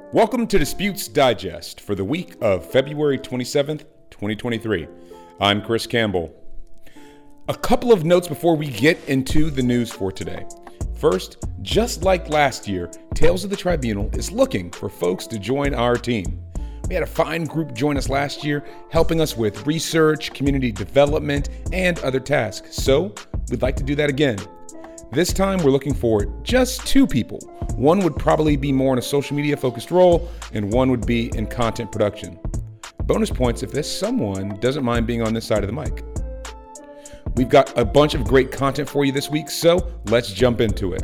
Welcome to Disputes Digest for the week of February 27th, 2023. I'm Chris Campbell. A couple of notes before we get into the news for today. First, just like last year, Tales of the Tribunal is looking for folks to join our team. We had a fine group join us last year, helping us with research, community development, and other tasks. So, we'd like to do that again. This time, we're looking for just two people. One would probably be more in a social media focused role, and one would be in content production. Bonus points if this someone doesn't mind being on this side of the mic. We've got a bunch of great content for you this week, so let's jump into it.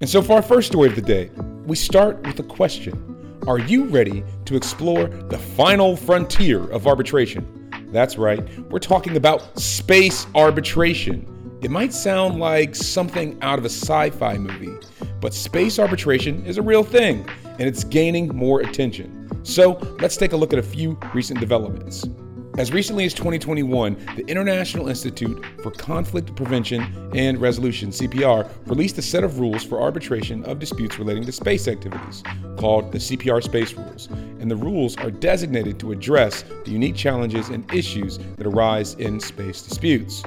And so, for our first story of the day, we start with a question Are you ready to explore the final frontier of arbitration? That's right, we're talking about space arbitration. It might sound like something out of a sci fi movie, but space arbitration is a real thing and it's gaining more attention. So let's take a look at a few recent developments. As recently as 2021, the International Institute for Conflict Prevention and Resolution, CPR, released a set of rules for arbitration of disputes relating to space activities, called the CPR Space Rules. And the rules are designated to address the unique challenges and issues that arise in space disputes.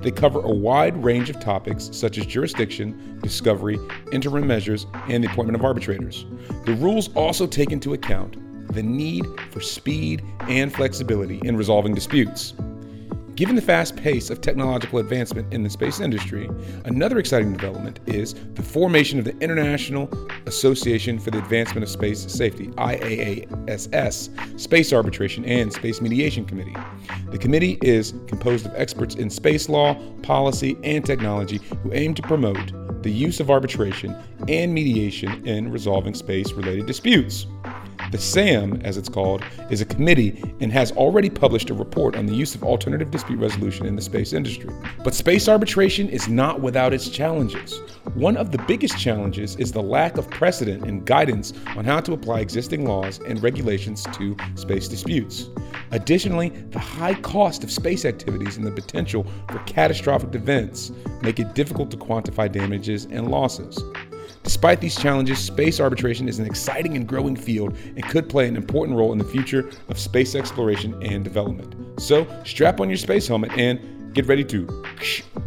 They cover a wide range of topics such as jurisdiction, discovery, interim measures, and the appointment of arbitrators. The rules also take into account the need for speed and flexibility in resolving disputes. Given the fast pace of technological advancement in the space industry, another exciting development is the formation of the International Association for the Advancement of Space Safety, IAASS, Space Arbitration and Space Mediation Committee. The committee is composed of experts in space law, policy, and technology who aim to promote the use of arbitration and mediation in resolving space related disputes. The SAM, as it's called, is a committee and has already published a report on the use of alternative dispute resolution in the space industry. But space arbitration is not without its challenges. One of the biggest challenges is the lack of precedent and guidance on how to apply existing laws and regulations to space disputes. Additionally, the high cost of space activities and the potential for catastrophic events make it difficult to quantify damages and losses. Despite these challenges, space arbitration is an exciting and growing field and could play an important role in the future of space exploration and development. So, strap on your space helmet and get ready to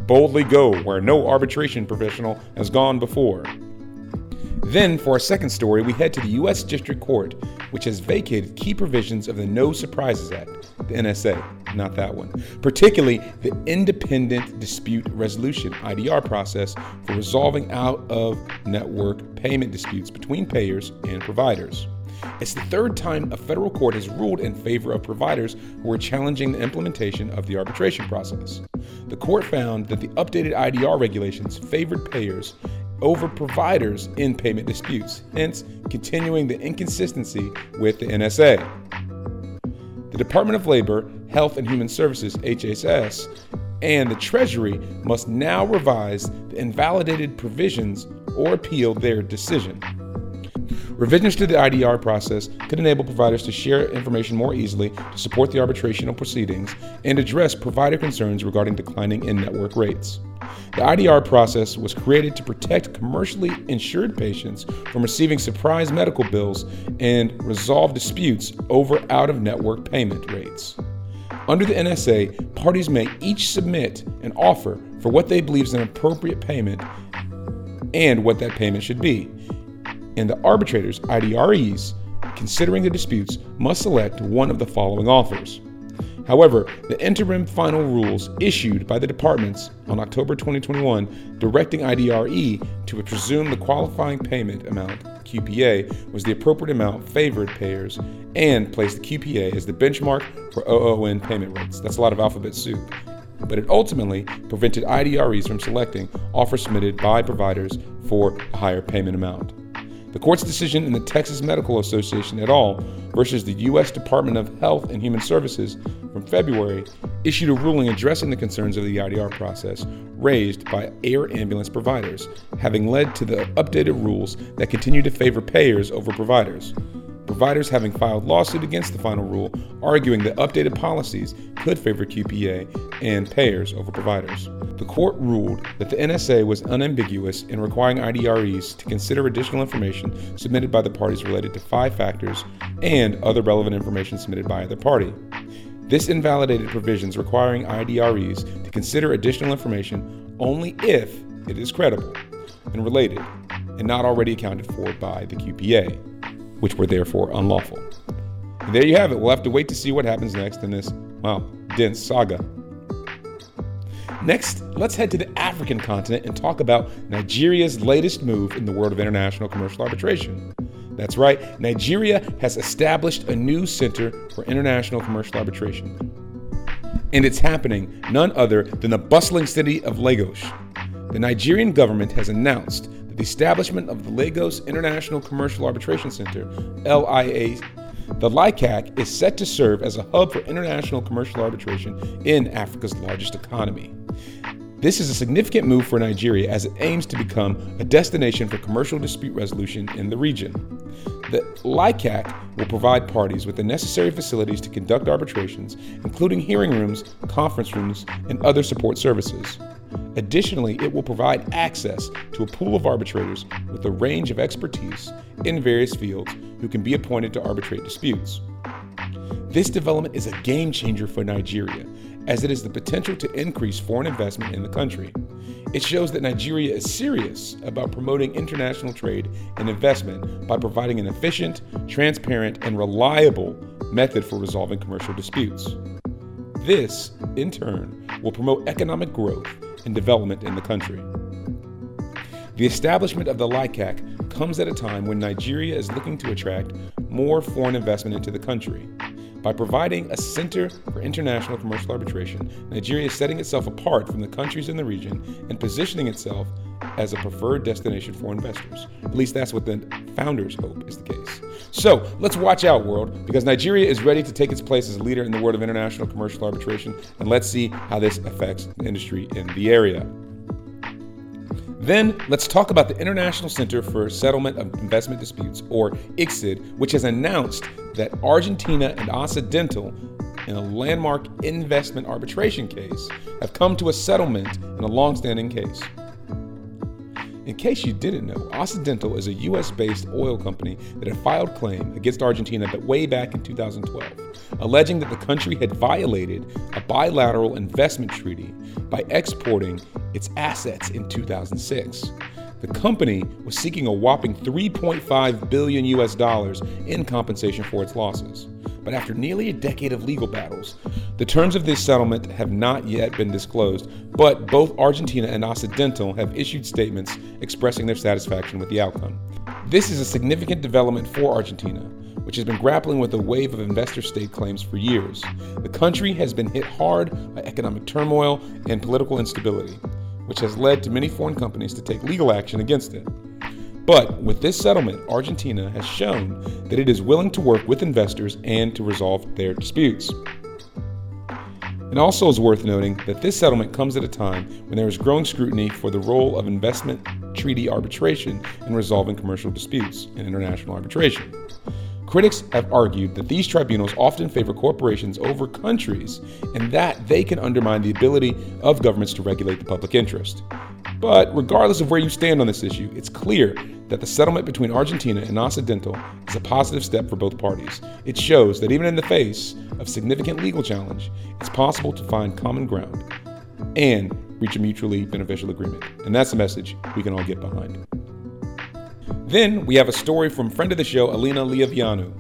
boldly go where no arbitration professional has gone before. Then, for our second story, we head to the U.S. District Court, which has vacated key provisions of the No Surprises Act, the NSA, not that one, particularly the Independent Dispute Resolution, IDR process for resolving out of network payment disputes between payers and providers. It's the third time a federal court has ruled in favor of providers who are challenging the implementation of the arbitration process. The court found that the updated IDR regulations favored payers over providers in payment disputes, hence continuing the inconsistency with the NSA. The Department of Labor, Health and Human Services, HHS, and the Treasury must now revise the invalidated provisions or appeal their decision. Revisions to the IDR process could enable providers to share information more easily to support the arbitrational proceedings and address provider concerns regarding declining in network rates. The IDR process was created to protect commercially insured patients from receiving surprise medical bills and resolve disputes over out of network payment rates. Under the NSA, parties may each submit an offer for what they believe is an appropriate payment and what that payment should be. And the arbitrators, IDREs, considering the disputes, must select one of the following offers. However, the interim final rules issued by the departments on October 2021 directing IDRE to presume the qualifying payment amount, QPA, was the appropriate amount favored payers and placed the QPA as the benchmark for OON payment rates. That's a lot of alphabet soup. But it ultimately prevented IDREs from selecting offers submitted by providers for a higher payment amount. The court's decision in the Texas Medical Association et al. versus the U.S. Department of Health and Human Services from February issued a ruling addressing the concerns of the IDR process raised by air ambulance providers, having led to the updated rules that continue to favor payers over providers. providers having filed lawsuit against the final rule, arguing that updated policies could favor QPA and payers over providers. The court ruled that the NSA was unambiguous in requiring IDREs to consider additional information submitted by the parties related to five factors and other relevant information submitted by either party. This invalidated provisions requiring IDREs to consider additional information only if it is credible and related and not already accounted for by the QPA, which were therefore unlawful. And there you have it. We'll have to wait to see what happens next in this, well, dense saga. Next, let's head to the African continent and talk about Nigeria's latest move in the world of international commercial arbitration. That's right, Nigeria has established a new center for international commercial arbitration. And it's happening none other than the bustling city of Lagos. The Nigerian government has announced that the establishment of the Lagos International Commercial Arbitration Center, LIA, the LICAC, is set to serve as a hub for international commercial arbitration in Africa's largest economy. This is a significant move for Nigeria as it aims to become a destination for commercial dispute resolution in the region. The LICAC will provide parties with the necessary facilities to conduct arbitrations, including hearing rooms, conference rooms, and other support services. Additionally, it will provide access to a pool of arbitrators with a range of expertise in various fields who can be appointed to arbitrate disputes. This development is a game changer for Nigeria as it has the potential to increase foreign investment in the country. It shows that Nigeria is serious about promoting international trade and investment by providing an efficient, transparent, and reliable method for resolving commercial disputes. This, in turn, will promote economic growth and development in the country. The establishment of the LICAC comes at a time when Nigeria is looking to attract more foreign investment into the country. By providing a center for international commercial arbitration, Nigeria is setting itself apart from the countries in the region and positioning itself as a preferred destination for investors. At least that's what the founders hope is the case. So let's watch out, world, because Nigeria is ready to take its place as a leader in the world of international commercial arbitration, and let's see how this affects the industry in the area. Then let's talk about the International Center for Settlement of Investment Disputes, or ICSID, which has announced that Argentina and Occidental, in a landmark investment arbitration case, have come to a settlement in a long-standing case. In case you didn't know, Occidental is a US based oil company that had filed claim against Argentina way back in 2012, alleging that the country had violated a bilateral investment treaty by exporting its assets in 2006. The company was seeking a whopping 3.5 billion US dollars in compensation for its losses. But after nearly a decade of legal battles, the terms of this settlement have not yet been disclosed, but both Argentina and Occidental have issued statements expressing their satisfaction with the outcome. This is a significant development for Argentina, which has been grappling with a wave of investor state claims for years. The country has been hit hard by economic turmoil and political instability which has led to many foreign companies to take legal action against it. But with this settlement, Argentina has shown that it is willing to work with investors and to resolve their disputes. It also is worth noting that this settlement comes at a time when there is growing scrutiny for the role of investment treaty arbitration in resolving commercial disputes in international arbitration. Critics have argued that these tribunals often favor corporations over countries and that they can undermine the ability of governments to regulate the public interest. But regardless of where you stand on this issue, it's clear that the settlement between Argentina and Occidental is a positive step for both parties. It shows that even in the face of significant legal challenge, it's possible to find common ground and reach a mutually beneficial agreement. And that's the message we can all get behind. Then we have a story from friend of the show, Alina Leoveanu,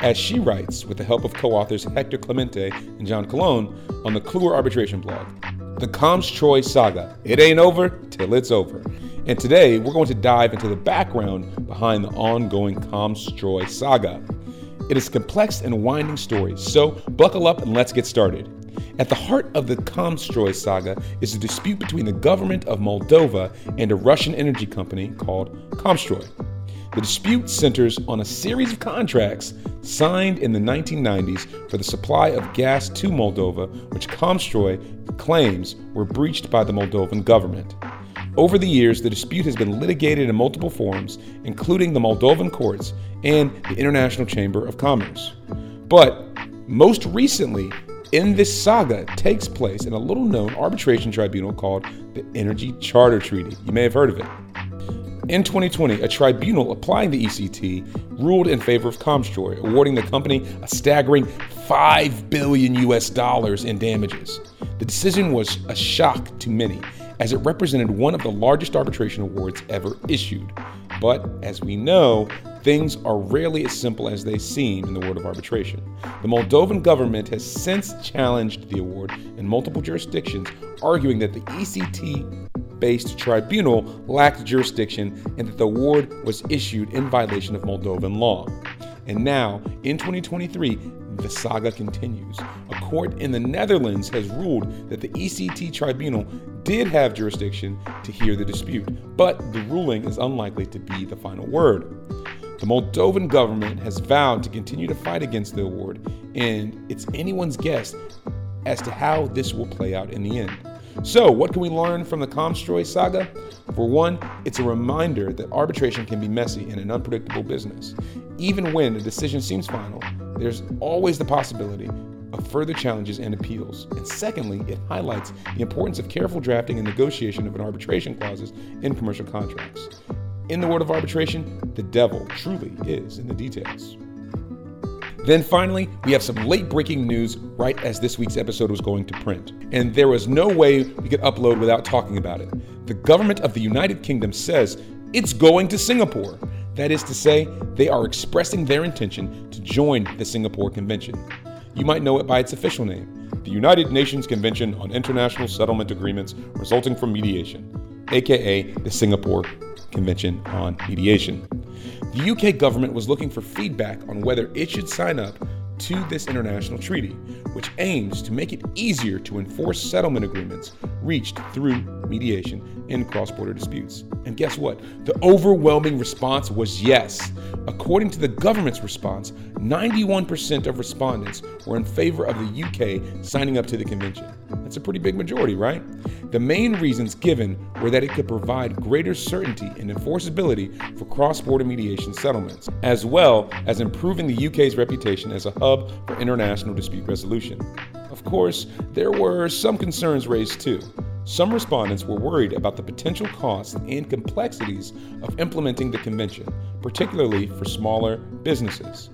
as she writes with the help of co authors Hector Clemente and John Colon on the Kluwer Arbitration blog. The Komstroy Saga. It ain't over till it's over. And today we're going to dive into the background behind the ongoing Komstroy Saga. It is a complex and winding story, so buckle up and let's get started. At the heart of the Komstroy saga is a dispute between the government of Moldova and a Russian energy company called Komstroy. The dispute centers on a series of contracts signed in the 1990s for the supply of gas to Moldova, which Komstroy claims were breached by the Moldovan government. Over the years, the dispute has been litigated in multiple forums, including the Moldovan courts and the International Chamber of Commerce. But most recently, in this saga takes place in a little known arbitration tribunal called the Energy Charter Treaty. You may have heard of it. In 2020, a tribunal applying the ECT ruled in favor of Komstroy, awarding the company a staggering 5 billion US dollars in damages. The decision was a shock to many, as it represented one of the largest arbitration awards ever issued. But as we know, things are rarely as simple as they seem in the world of arbitration. The Moldovan government has since challenged the award in multiple jurisdictions, arguing that the ECT based tribunal lacked jurisdiction and that the award was issued in violation of Moldovan law. And now, in 2023, the saga continues. A court in the Netherlands has ruled that the ECT tribunal did have jurisdiction to hear the dispute, but the ruling is unlikely to be the final word. The Moldovan government has vowed to continue to fight against the award, and it's anyone's guess as to how this will play out in the end. So, what can we learn from the Komstroy saga? For one, it's a reminder that arbitration can be messy and an unpredictable business. Even when a decision seems final, there's always the possibility of further challenges and appeals. And secondly, it highlights the importance of careful drafting and negotiation of an arbitration clauses in commercial contracts. In the world of arbitration, the devil truly is in the details. Then finally, we have some late breaking news right as this week's episode was going to print. And there was no way we could upload without talking about it. The government of the United Kingdom says it's going to Singapore. That is to say, they are expressing their intention to join the Singapore Convention. You might know it by its official name the United Nations Convention on International Settlement Agreements Resulting from Mediation, aka the Singapore Convention on Mediation. The UK government was looking for feedback on whether it should sign up to this international treaty, which aims to make it easier to enforce settlement agreements reached through mediation in cross border disputes. And guess what? The overwhelming response was yes. According to the government's response, 91% of respondents were in favor of the UK signing up to the convention. That's a pretty big majority, right? The main reasons given were that it could provide greater certainty and enforceability for cross border mediation settlements, as well as improving the UK's reputation as a hub for international dispute resolution. Of course, there were some concerns raised too. Some respondents were worried about the potential costs and complexities of implementing the convention, particularly for smaller businesses.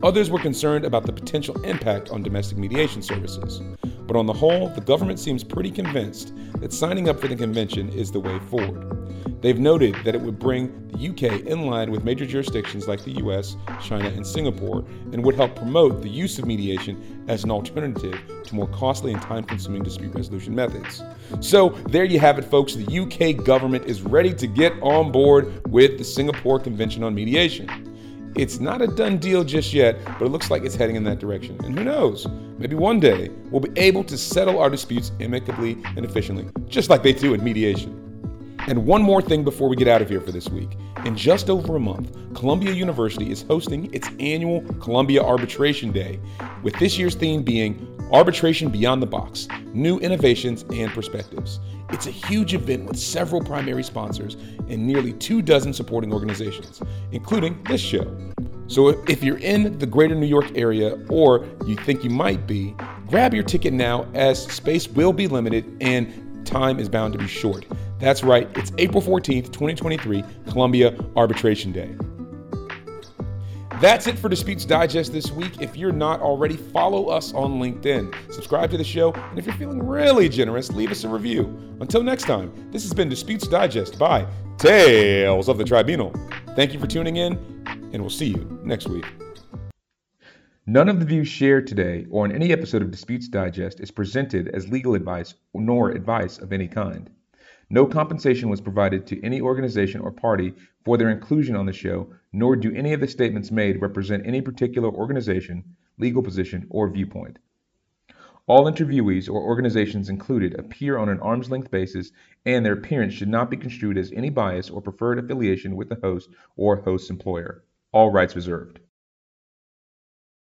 Others were concerned about the potential impact on domestic mediation services. But on the whole, the government seems pretty convinced that signing up for the convention is the way forward. They've noted that it would bring the UK in line with major jurisdictions like the US, China, and Singapore, and would help promote the use of mediation as an alternative to more costly and time consuming dispute resolution methods. So, there you have it, folks. The UK government is ready to get on board with the Singapore Convention on Mediation. It's not a done deal just yet, but it looks like it's heading in that direction. And who knows? Maybe one day we'll be able to settle our disputes amicably and efficiently, just like they do in mediation. And one more thing before we get out of here for this week. In just over a month, Columbia University is hosting its annual Columbia Arbitration Day, with this year's theme being Arbitration Beyond the Box New Innovations and Perspectives. It's a huge event with several primary sponsors and nearly two dozen supporting organizations, including this show. So if you're in the greater New York area or you think you might be, grab your ticket now as space will be limited and time is bound to be short. That's right, it's April 14th, 2023, Columbia Arbitration Day. That's it for Disputes Digest this week. If you're not already, follow us on LinkedIn, subscribe to the show, and if you're feeling really generous, leave us a review. Until next time, this has been Disputes Digest by Tales of the Tribunal. Thank you for tuning in, and we'll see you next week. None of the views shared today or in any episode of Disputes Digest is presented as legal advice nor advice of any kind. No compensation was provided to any organization or party for their inclusion on the show, nor do any of the statements made represent any particular organization, legal position, or viewpoint. All interviewees or organizations included appear on an arm's length basis, and their appearance should not be construed as any bias or preferred affiliation with the host or host's employer. All rights reserved.